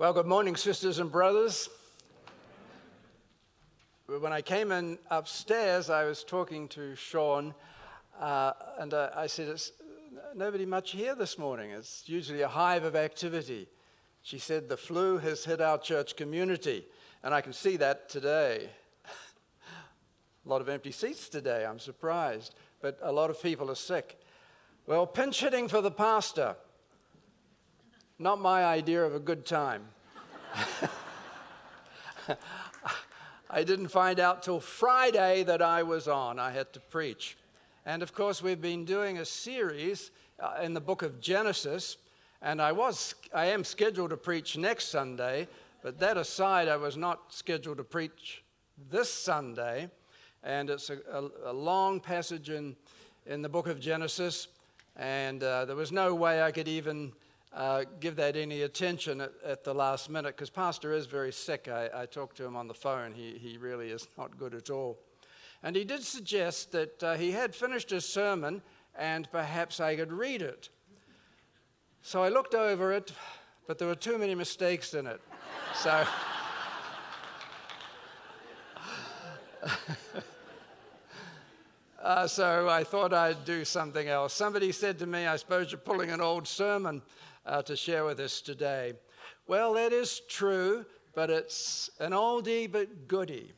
Well, good morning, sisters and brothers. When I came in upstairs, I was talking to Sean, uh, and uh, I said, It's nobody much here this morning. It's usually a hive of activity. She said, The flu has hit our church community, and I can see that today. a lot of empty seats today, I'm surprised, but a lot of people are sick. Well, pinch hitting for the pastor. Not my idea of a good time. I didn't find out till Friday that I was on. I had to preach. And of course, we've been doing a series uh, in the book of Genesis, and I was I am scheduled to preach next Sunday, but that aside, I was not scheduled to preach this Sunday. And it's a, a, a long passage in, in the book of Genesis, and uh, there was no way I could even uh, give that any attention at, at the last minute because Pastor is very sick. I, I, talked to him on the phone. He, he really is not good at all. And he did suggest that uh, he had finished his sermon and perhaps I could read it. So I looked over it, but there were too many mistakes in it. So. Uh, so I thought I'd do something else. Somebody said to me, I suppose you're pulling an old sermon uh, to share with us today. Well, that is true, but it's an oldie but goodie,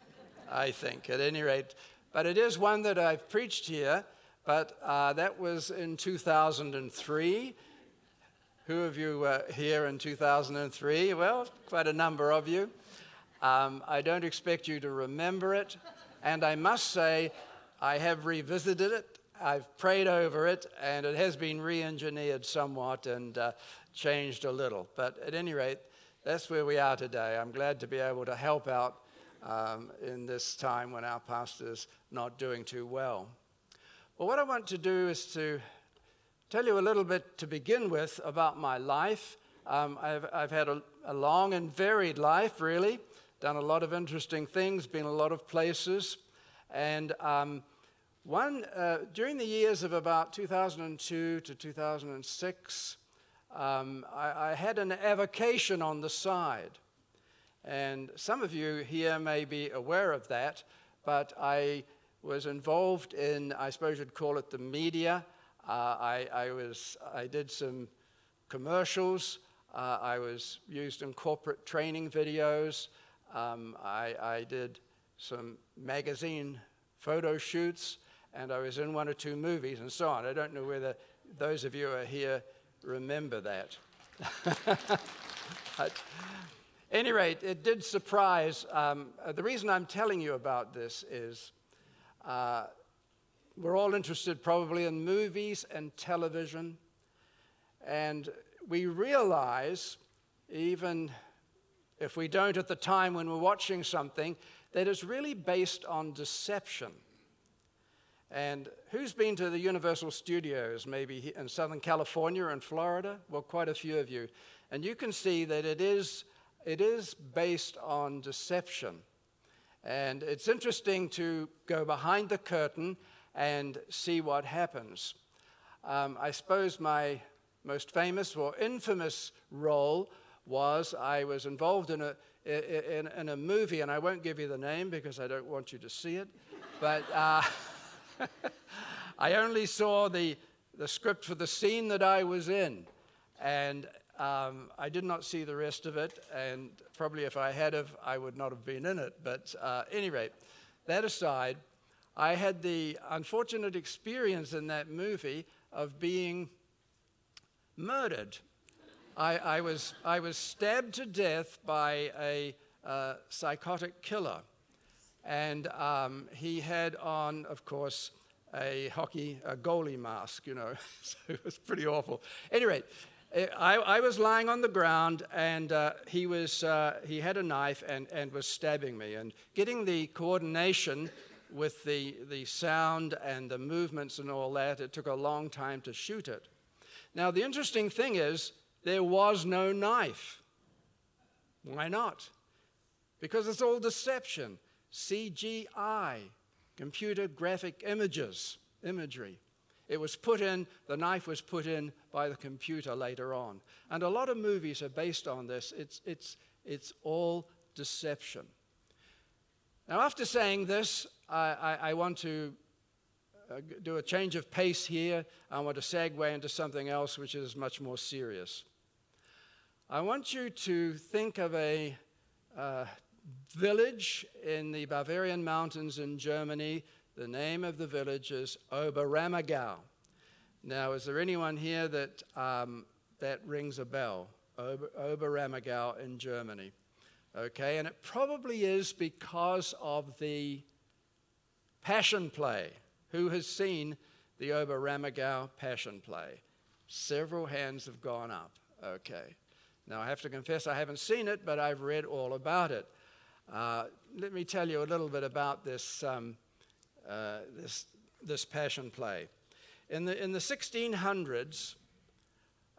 I think, at any rate. But it is one that I've preached here, but uh, that was in 2003. Who of you were here in 2003? Well, quite a number of you. Um, I don't expect you to remember it. And I must say, I have revisited it I've prayed over it, and it has been re engineered somewhat and uh, changed a little. But at any rate, that's where we are today. I'm glad to be able to help out um, in this time when our pastor's not doing too well. Well, what I want to do is to tell you a little bit to begin with about my life. Um, I've, I've, had a, a, long and varied life, really, done a lot of interesting things, been a lot of places, and um, one, uh, during the years of about 2002 to 2006, um, I, I, had an avocation on the side. And some of you here may be aware of that, but I was involved in, I suppose you'd call it the media. Uh, I, I, was, I did some commercials. Uh, I was used in corporate training videos. Um, I, I did some magazine photo shoots and I was in one or two movies and so on. I don't know whether those of you who are here remember that. At any rate, it did surprise. Um, uh, the reason I'm telling you about this is uh, we're all interested probably in movies and television, and we realize, even if we don't at the time when we're watching something, that it's really based on deception. And who's been to the Universal Studios, maybe in Southern California and Florida? Well, quite a few of you. And you can see that it is, it is based on deception. And it's interesting to go behind the curtain and see what happens. Um, I suppose my most famous or infamous role was I was involved in a, in, in a movie, and I won't give you the name because I don't want you to see it. But. Uh, I only saw the, the script for the scene that I was in, and um, I did not see the rest of it. And probably if I had have, I would not have been in it. But uh, any rate, that aside, I had the unfortunate experience in that movie of being murdered. I, I was, I was stabbed to death by a uh, psychotic killer. And um, he had on, of course, a hockey a goalie mask, you know. so it was pretty awful. Anyway, eh, I, I was lying on the ground, and uh, he, was, uh, he had a knife and, and was stabbing me. And getting the coordination with the, the sound and the movements and all that, it took a long time to shoot it. Now, the interesting thing is, there was no knife. Why not? Because it's all deception. CGI, computer graphic images, imagery. It was put in, the knife was put in by the computer later on. And a lot of movies are based on this. It's, it's, it's all deception. Now, after saying this, I, I, I want to uh, do a change of pace here. I want to segue into something else which is much more serious. I want you to think of a uh, village in the Bavarian mountains in Germany. The name of the village is Oberammergau. Now, is there anyone here that um, that rings a bell? Ober, Oberammergau in Germany. Okay, and it probably is because of the Passion Play. Who has seen the Oberammergau Passion Play? Several hands have gone up. Okay. Now, I have to confess I haven't seen it, but I've read all about it. Uh, let me tell you a little bit about this, um, uh, this, this passion play. In the, in the 1600s,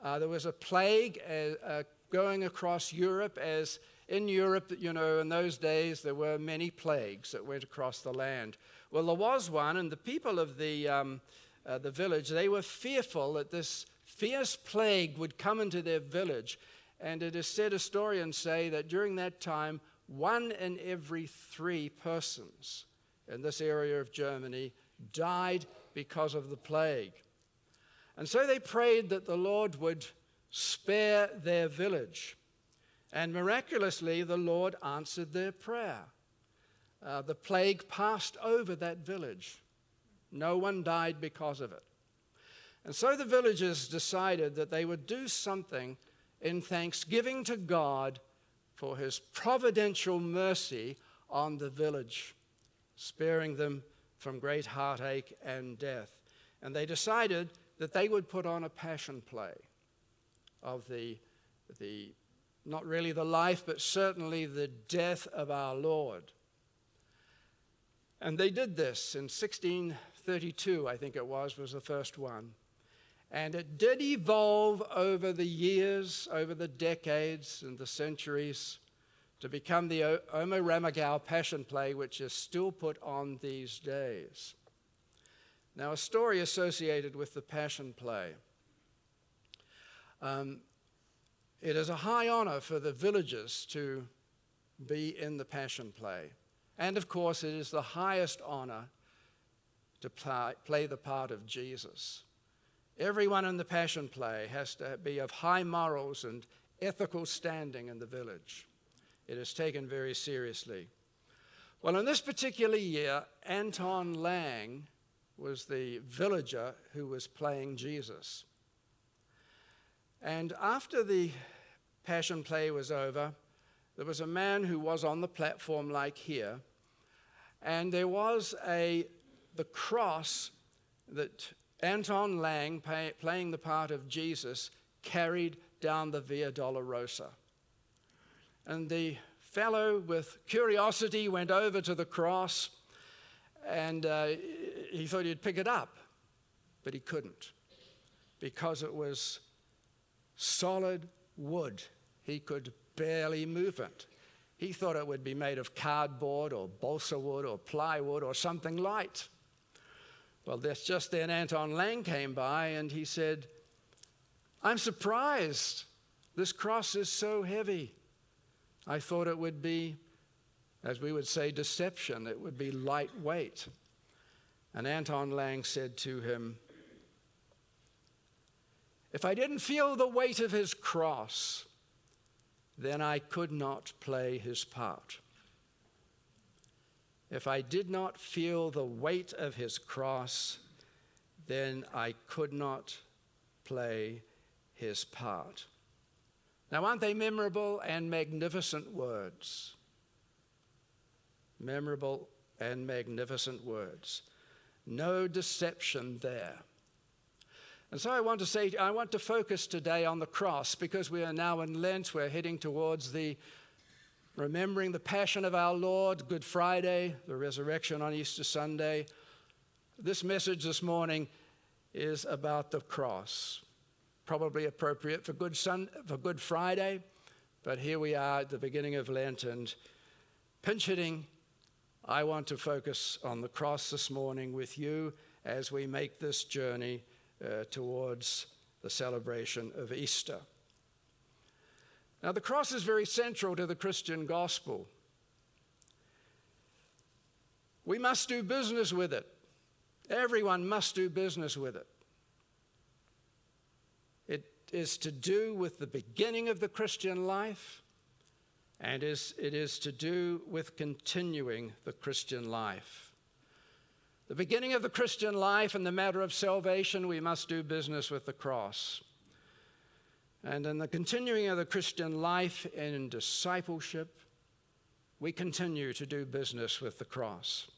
uh, there was a plague uh, uh, going across Europe, as in Europe, you know, in those days, there were many plagues that went across the land. Well, there was one, and the people of the, um, uh, the village, they were fearful that this fierce plague would come into their village. And it is said, historians say, that during that time, one in every three persons in this area of Germany died because of the plague. And so they prayed that the Lord would spare their village. And miraculously, the Lord answered their prayer. Uh, the plague passed over that village. No one died because of it. And so the villagers decided that they would do something in thanksgiving to God for his providential mercy on the village, sparing them from great heartache and death. And they decided that they would put on a passion play of the, the not really the life, but certainly the death of our Lord. And they did this in 1632, I think it was, was the first one. And it did evolve over the years, over the decades and the centuries to become the Oberammergau Passion Play, which is still put on these days. Now, a story associated with the Passion Play. Um, it is a high honor for the villagers to be in the Passion Play. And of course, it is the highest honor to play, play the part of Jesus. Everyone in the Passion Play has to be of high morals and ethical standing in the village. It is taken very seriously. Well, in this particular year, Anton Lang was the villager who was playing Jesus. And after the Passion Play was over, there was a man who was on the platform like here, and there was a the cross that Anton Lang, pay, playing the part of Jesus, carried down the Via Dolorosa. And the fellow, with curiosity, went over to the cross and uh, he thought he'd pick it up, but he couldn't because it was solid wood. He could barely move it. He thought it would be made of cardboard or balsa wood or plywood or something light. Well, that's just then Anton Lang came by and he said, I'm surprised. This cross is so heavy. I thought it would be, as we would say, deception. It would be lightweight. And Anton Lang said to him, If I didn't feel the weight of his cross, then I could not play his part if I did not feel the weight of his cross, then I could not play his part. Now, aren't they memorable and magnificent words? Memorable and magnificent words. No deception there. And so I want to say, I want to focus today on the cross because we are now in Lent. We're heading towards the remembering the passion of our Lord, Good Friday, the resurrection on Easter Sunday. This message this morning is about the cross. Probably appropriate for Good, Sun, for Good Friday, but here we are at the beginning of Lent and pinch hitting. I want to focus on the cross this morning with you as we make this journey uh, towards the celebration of Easter. Now, the cross is very central to the Christian gospel. We must do business with it. Everyone must do business with it. It is to do with the beginning of the Christian life, and is, it is to do with continuing the Christian life. The beginning of the Christian life and the matter of salvation, we must do business with the cross. And in the continuing of the Christian life in discipleship, we continue to do business with the cross.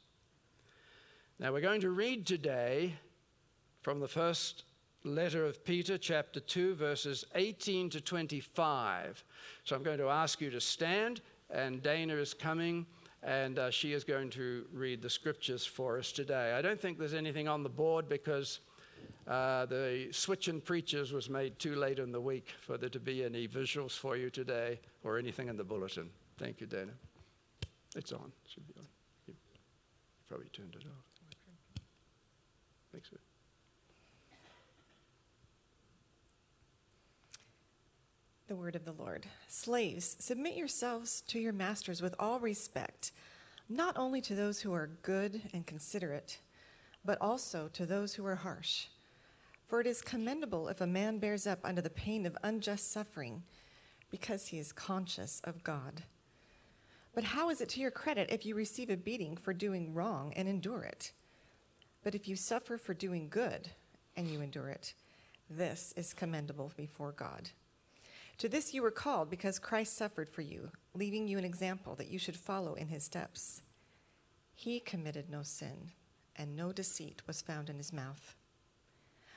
Now, we're going to read today from the first letter of Peter, chapter 2, verses 18 to 25. So I'm going to ask you to stand, and Dana is coming, and uh, she is going to read the scriptures for us today. I don't think there's anything on the board because uh, the switch in preachers was made too late in the week for there to be any visuals for you today or anything in the bulletin. Thank you, Dana. It's on. Should be on. You probably turned it off. Thanks, sir. The word of the Lord. Slaves, submit yourselves to your masters with all respect, not only to those who are good and considerate, but also to those who are harsh. For it is commendable if a man bears up under the pain of unjust suffering, because he is conscious of God. But how is it to your credit if you receive a beating for doing wrong and endure it? But if you suffer for doing good and you endure it, this is commendable before God. To this you were called because Christ suffered for you, leaving you an example that you should follow in his steps. He committed no sin, and no deceit was found in his mouth.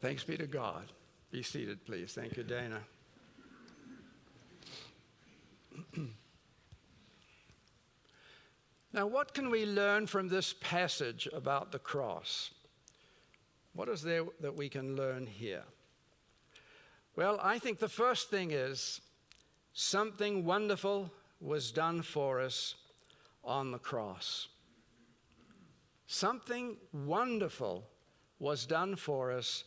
Thanks be to God. Be seated, please. Thank you, Dana. Now, what can we learn from this passage about the cross? What is there that we can learn here? Well, I think the first thing is something wonderful was done for us on the cross. Something wonderful was done for us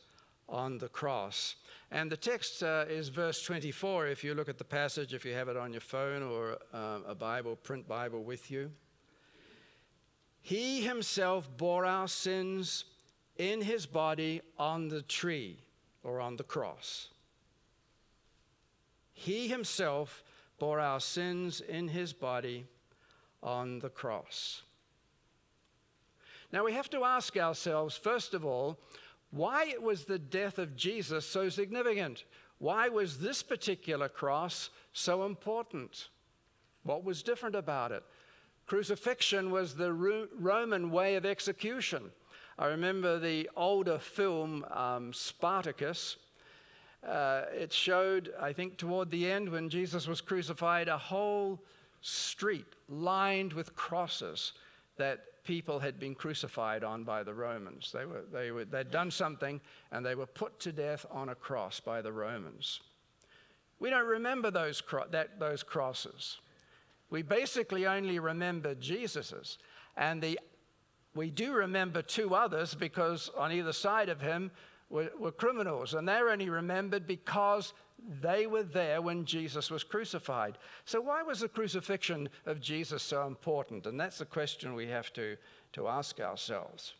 on the cross. And the text uh, is verse 24 if you look at the passage, if you have it on your phone or uh, a Bible, print Bible with you. He himself bore our sins in his body on the tree or on the cross. He himself bore our sins in his body on the cross. Now we have to ask ourselves, first of all, why was the death of Jesus so significant? Why was this particular cross so important? What was different about it? Crucifixion was the Roman way of execution. I remember the older film um, Spartacus. Uh, it showed, I think, toward the end when Jesus was crucified, a whole street lined with crosses that people had been crucified on by the Romans. They were, they were, they'd done something and they were put to death on a cross by the Romans. We don't remember those, cro- that, those crosses. We basically only remember Jesus's. And the, we do remember two others because on either side of him were, were criminals. And they're only remembered because they were there when Jesus was crucified. So, why was the crucifixion of Jesus so important? And that's the question we have to, to ask ourselves.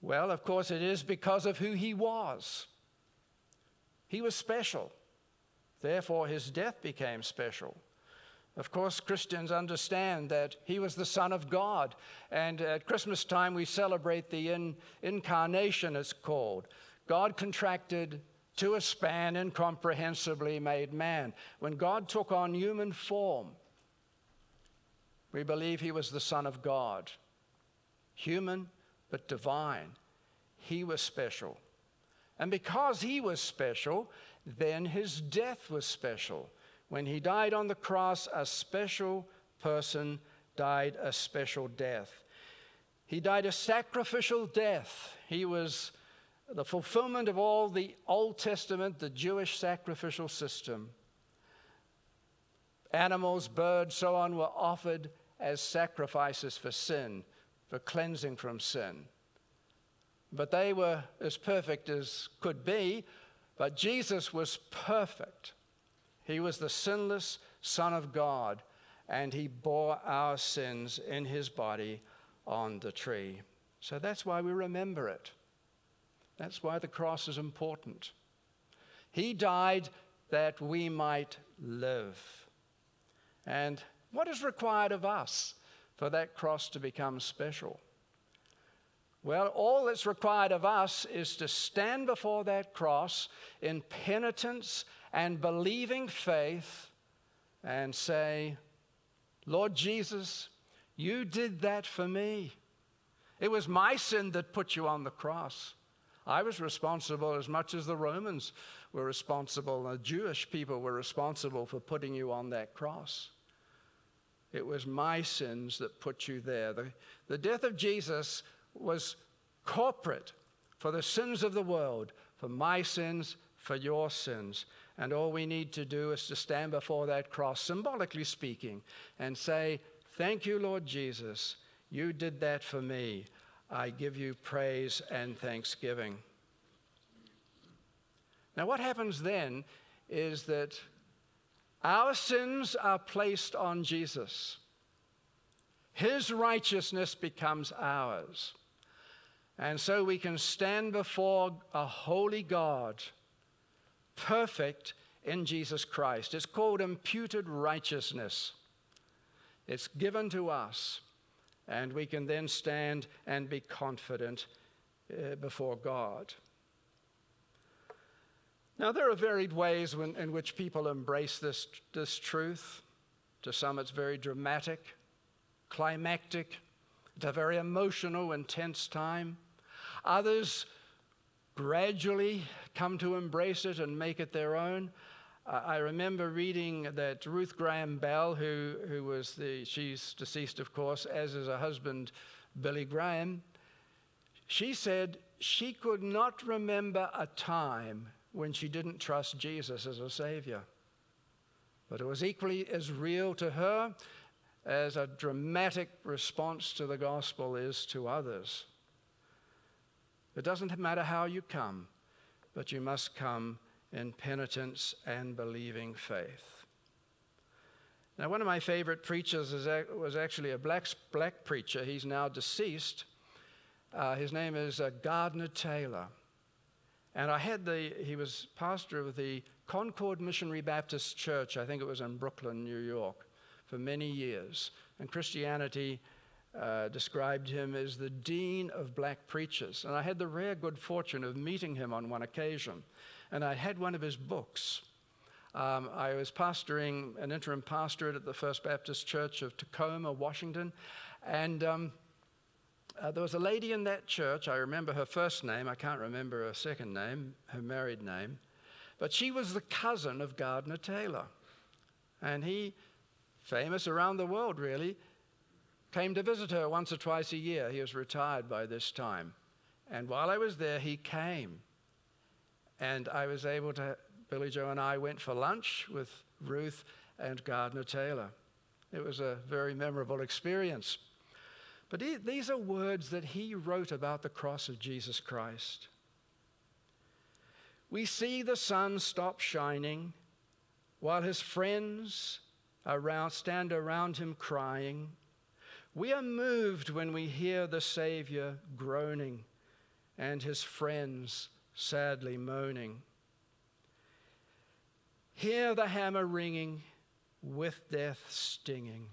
Well, of course, it is because of who he was. He was special. Therefore, his death became special. Of course, Christians understand that he was the Son of God. And at Christmas time, we celebrate the in, incarnation, it's called. God contracted to a span and incomprehensibly made man. When God took on human form, we believe he was the Son of God, human but divine. he was special. And because he was special, then his death was special. When he died on the cross, a special person died a special death. He died a sacrificial death. He was the fulfillment of all the Old Testament, the Jewish sacrificial system. Animals, birds, so on were offered as sacrifices for sin, for cleansing from sin. But they were as perfect as could be, but Jesus was perfect. He was the sinless Son of God, and he bore our sins in his body on the tree. So that's why we remember it. That's why the cross is important. He died that we might live. And what is required of us for that cross to become special? Well, all that's required of us is to stand before that cross in penitence and believing faith and say, Lord Jesus, you did that for me. It was my sin that put you on the cross. I was responsible as much as the Romans were responsible, and the Jewish people were responsible for putting you on that cross. It was my sins that put you there. The, the death of Jesus was corporate for the sins of the world, for my sins, for your sins. And all we need to do is to stand before that cross, symbolically speaking, and say, Thank you, Lord Jesus. You did that for me. I give you praise and thanksgiving. Now, what happens then is that our sins are placed on Jesus. His righteousness becomes ours. And so we can stand before a holy God, perfect in Jesus Christ. It's called imputed righteousness. It's given to us, and we can then stand and be confident uh, before God. Now, there are varied ways when, in which people embrace this, this truth. To some, it's very dramatic, climactic, it's a very emotional, intense time. Others gradually come to embrace it and make it their own. I remember reading that Ruth Graham Bell, who, who was the, she's deceased, of course, as is her husband, Billy Graham, she said she could not remember a time when she didn't trust Jesus as a Savior. But it was equally as real to her as a dramatic response to the gospel is to others. It doesn't matter how you come, but you must come in penitence and believing faith. Now, one of my favorite preachers was actually a black, black preacher. He's now deceased. Uh, his name is uh, Gardner Taylor. And I had the, he was pastor of the Concord Missionary Baptist Church, I think it was in Brooklyn, New York, for many years. And Christianity uh, described him as the dean of black preachers. And I had the rare good fortune of meeting him on one occasion. And I had one of his books. Um, I was pastoring an interim pastorate at the First Baptist Church of Tacoma, Washington. And um, uh, there was a lady in that church. I remember her first name. I can't remember her second name, her married name. But she was the cousin of Gardner Taylor. And he, famous around the world really, came to visit her once or twice a year. He was retired by this time. And while I was there, he came. And I was able to, Billy Joe and I went for lunch with Ruth and Gardner Taylor. It was a very memorable experience. But he, these are words that he wrote about the cross of Jesus Christ. We see the sun stop shining while his friends around, stand around him crying. We are moved when we hear the Savior groaning and his friends sadly moaning. Hear the hammer ringing with death stinging.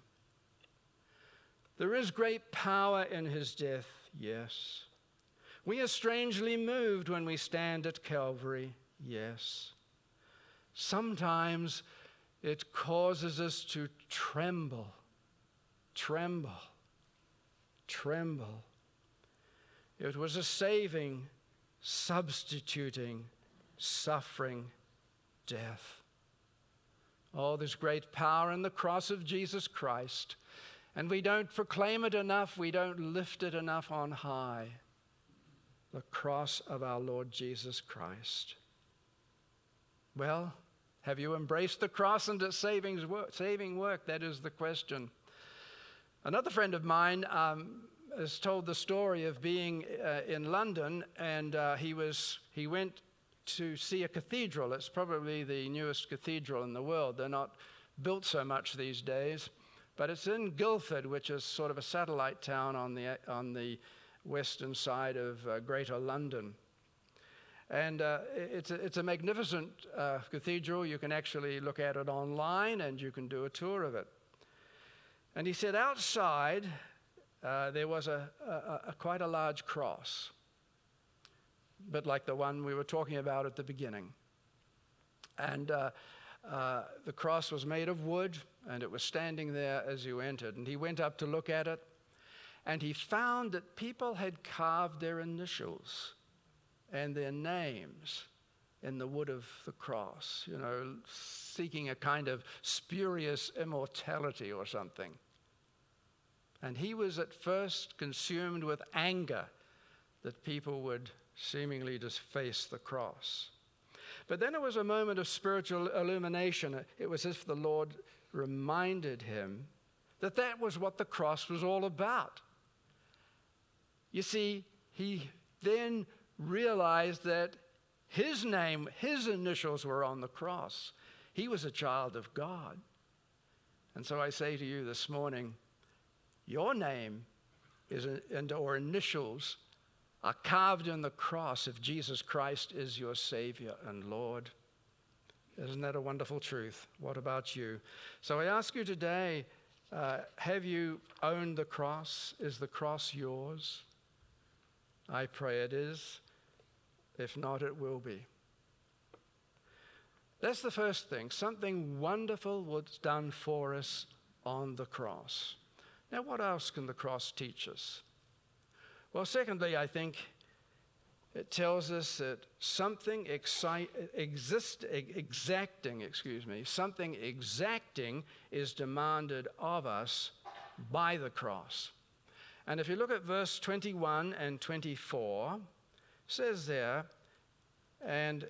There is great power in his death, yes. We are strangely moved when we stand at Calvary, yes. Sometimes it causes us to tremble, tremble tremble. It was a saving substituting suffering death. Oh, there's great power in the cross of Jesus Christ. And we don't proclaim it enough, we don't lift it enough on high. The cross of our Lord Jesus Christ. Well, have you embraced the cross and its saving work? Saving work? That is the question. Another friend of mine um, has told the story of being uh, in London, and uh, he was he went to see a cathedral. It's probably the newest cathedral in the world. They're not built so much these days, but it's in Guildford, which is sort of a satellite town on the on the western side of uh, Greater London. And uh, it's, a, it's a magnificent uh, cathedral. You can actually look at it online and you can do a tour of it. And he said outside uh, there was a, a, a, quite a large cross, but like the one we were talking about at the beginning. And uh, uh, the cross was made of wood and it was standing there as you entered. And he went up to look at it and he found that people had carved their initials and their names in the wood of the cross, you know, seeking a kind of spurious immortality or something. And he was at first consumed with anger that people would seemingly just face the cross. But then it was a moment of spiritual illumination. It was as if the Lord reminded him that that was what the cross was all about. You see, he then realized that his name, his initials were on the cross. He was a child of God. And so I say to you this morning, your name is, and or initials are carved in the cross if Jesus Christ is your Savior and Lord. Isn't that a wonderful truth? What about you? So I ask you today uh, have you owned the cross? Is the cross yours? I pray it is. If not, it will be. That's the first thing. Something wonderful was done for us on the cross. Now, what else can the cross teach us? Well, secondly, I think it tells us that something exi- exist, exacting, excuse me, something exacting is demanded of us by the cross. And if you look at verse 21 and 24, says there, and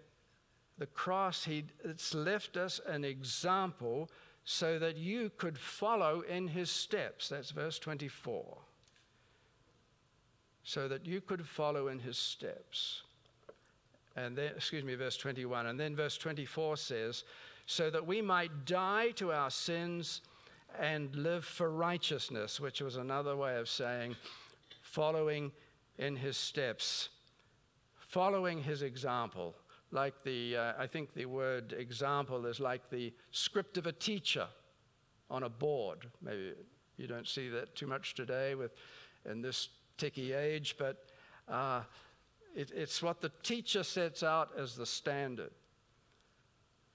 the cross, he, it's left us an example so that you could follow in his steps. That's verse 24. So that you could follow in his steps. And then, excuse me, verse 21. And then verse 24 says, so that we might die to our sins and live for righteousness, which was another way of saying following in his steps, following his example like the, uh, I think the word example is like the script of a teacher on a board. Maybe you don't see that too much today with, in this ticky age, but uh, it, it's what the teacher sets out as the standard.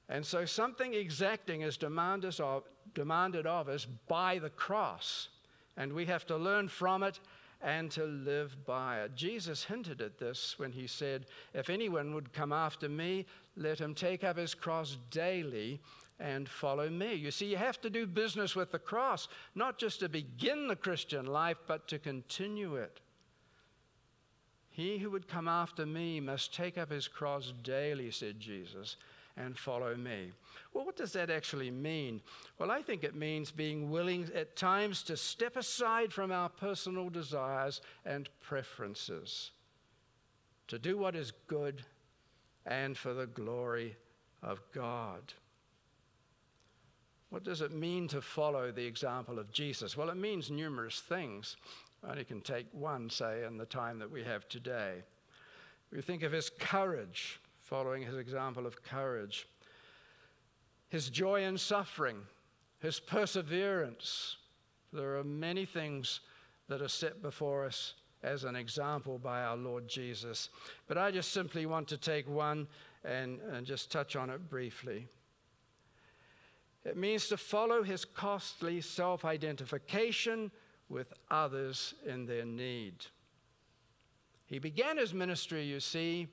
And so something exacting is demanded of, demanded of us by the cross, and we have to learn from it and to live by it. Jesus hinted at this when he said, If anyone would come after me, let him take up his cross daily and follow me. You see, you have to do business with the cross, not just to begin the Christian life, but to continue it. He who would come after me must take up his cross daily, said Jesus, and follow me. Well, what does that actually mean? Well, I think it means being willing at times to step aside from our personal desires and preferences, to do what is good and for the glory of God. What does it mean to follow the example of Jesus? Well, it means numerous things. I only can take one, say, in the time that we have today. We think of his courage, following his example of courage, his joy in suffering, his perseverance. There are many things that are set before us as an example by our Lord Jesus. But I just simply want to take one and, and just touch on it briefly. It means to follow his costly self identification with others in their need. He began his ministry, you see,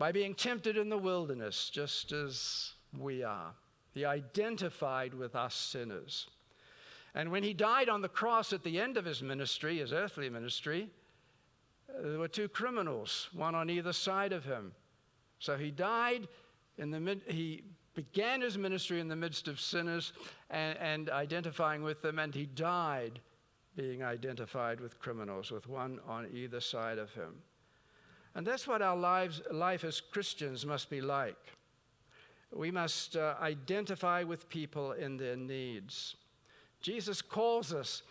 by being tempted in the wilderness, just as we are. He identified with us sinners. And when he died on the cross at the end of his ministry, his earthly ministry, there were two criminals, one on either side of him. So he died in the mid, he began his ministry in the midst of sinners and, and identifying with them, and he died being identified with criminals, with one on either side of him. And that's what our lives, life as Christians must be like. We must uh, identify with people in their needs. Jesus calls us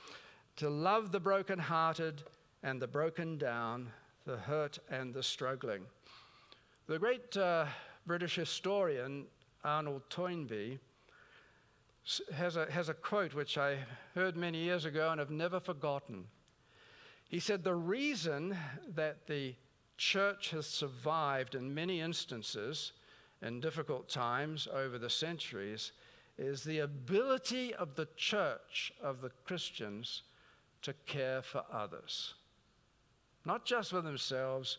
to love the brokenhearted and the broken down, the hurt and the struggling. The great uh, British historian Arnold Toynbee has a, has a quote which I heard many years ago and have never forgotten. He said, The reason that the church has survived in many instances in difficult times over the centuries is the ability of the church, of the Christians, to care for others. Not just for themselves,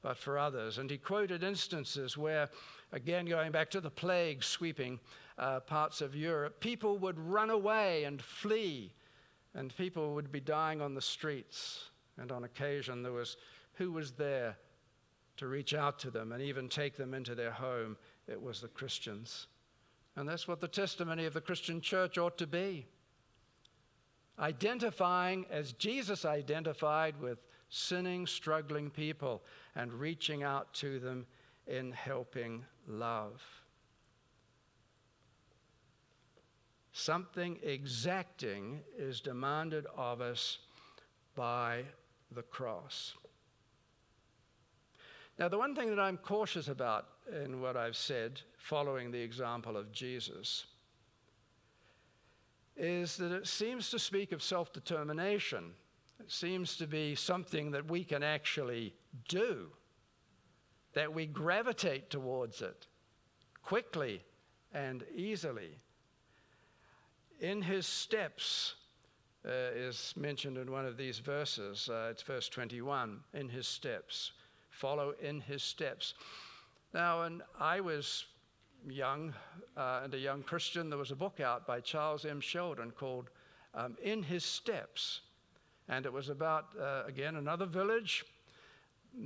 but for others. And he quoted instances where, again, going back to the plague sweeping uh, parts of Europe, people would run away and flee, and people would be dying on the streets. And on occasion, there was who was there to reach out to them and even take them into their home? It was the Christians. And that's what the testimony of the Christian church ought to be. Identifying as Jesus identified with sinning, struggling people and reaching out to them in helping love. Something exacting is demanded of us by the cross. Now, the one thing that I'm cautious about in what I've said, following the example of Jesus, is that it seems to speak of self determination. It seems to be something that we can actually do, that we gravitate towards it quickly and easily. In his steps, uh, is mentioned in one of these verses. Uh, it's verse 21 in his steps follow in his steps. Now, when I was young uh, and a young Christian, there was a book out by Charles M. Sheldon called um, In His Steps. And it was about, uh, again, another village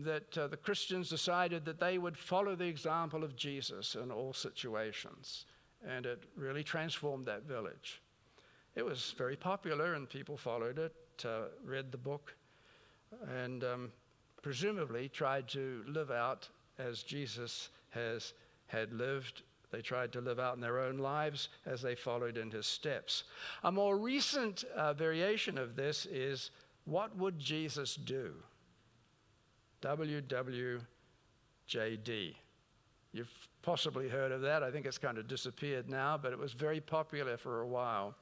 that uh, the Christians decided that they would follow the example of Jesus in all situations. And it really transformed that village. It was very popular, and people followed it, uh, read the book. And um, presumably tried to live out as Jesus has had lived. They tried to live out in their own lives as they followed in his steps. A more recent uh, variation of this is what would Jesus do? WWJD. You've possibly heard of that. I think it's kind of disappeared now, but it was very popular for a while.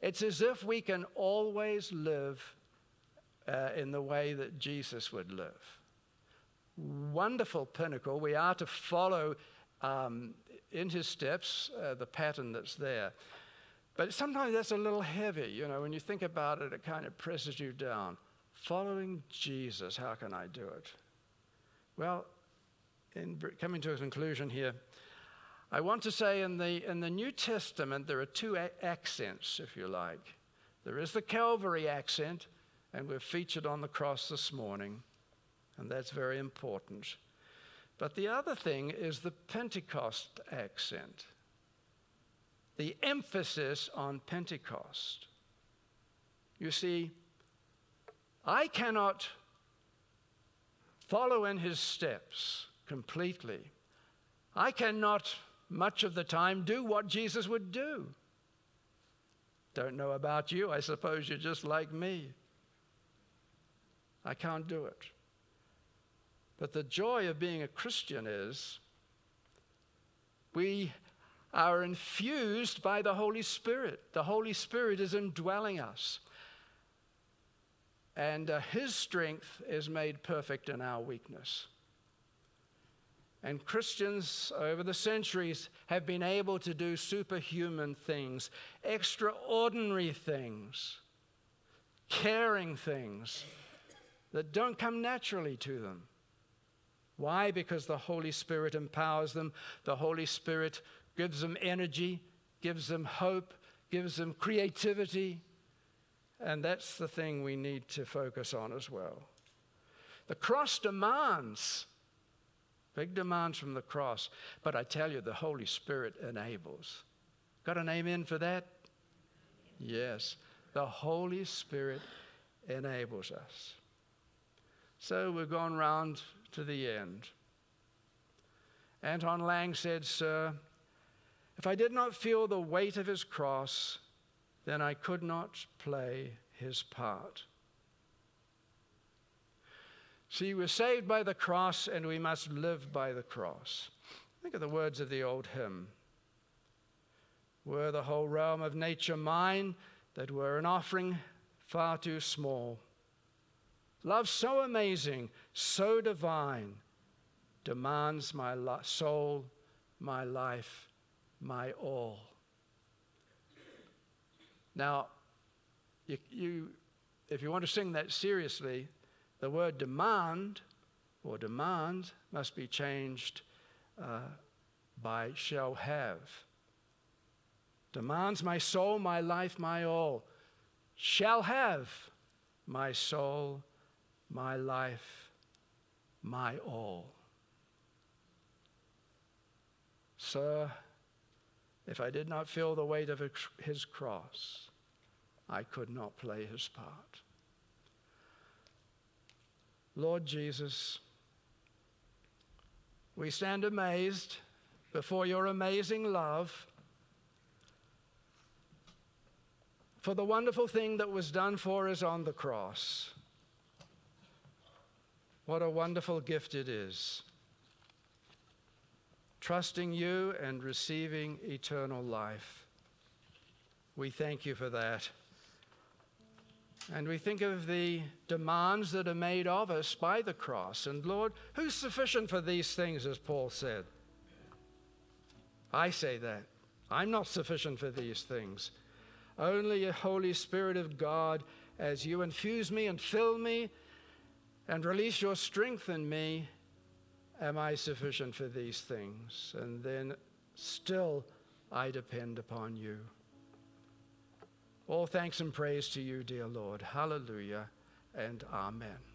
It's as if we can always live uh, in the way that Jesus would live. Wonderful pinnacle. We are to follow um, in his steps uh, the pattern that's there. But sometimes that's a little heavy. You know, when you think about it, it kind of presses you down. Following Jesus, how can I do it? Well, in coming to a conclusion here, I want to say in the, in the New Testament, there are two a- accents, if you like. There is the Calvary accent, and we're featured on the cross this morning, and that's very important. But the other thing is the Pentecost accent, the emphasis on Pentecost. You see, I cannot follow in his steps completely. I cannot, much of the time, do what Jesus would do. Don't know about you. I suppose you're just like me. I can't do it. But the joy of being a Christian is we are infused by the Holy Spirit. The Holy Spirit is indwelling us. And uh, His strength is made perfect in our weakness. And Christians over the centuries have been able to do superhuman things, extraordinary things, caring things that don't come naturally to them. Why? Because the Holy Spirit empowers them, the Holy Spirit gives them energy, gives them hope, gives them creativity. And that's the thing we need to focus on as well. The cross demands, big demands from the cross, but I tell you, the Holy Spirit enables. Got an amen for that? Yes. The Holy Spirit enables us. So we've gone round to the end. Anton Lang said, Sir, if I did not feel the weight of his cross, then I could not play his part. See, we're saved by the cross and we must live by the cross. Think of the words of the old hymn. Were the whole realm of nature mine, that were an offering far too small. Love so amazing, so divine, demands my soul, my life, my all. Now, you, you, if you want to sing that seriously, the word demand or demand must be changed uh, by shall have. Demands my soul, my life, my all. Shall have my soul, my life, my all. Sir, if I did not feel the weight of his cross, I could not play his part. Lord Jesus, we stand amazed before your amazing love for the wonderful thing that was done for us on the cross. What a wonderful gift it is. Trusting you and receiving eternal life. We thank you for that. And we think of the demands that are made of us by the cross. And Lord, who's sufficient for these things, as Paul said? I say that. I'm not sufficient for these things. Only a Holy Spirit of God, as you infuse me and fill me and release your strength in me, am I sufficient for these things? And then still I depend upon you. All thanks and praise to you, dear Lord. Hallelujah and amen.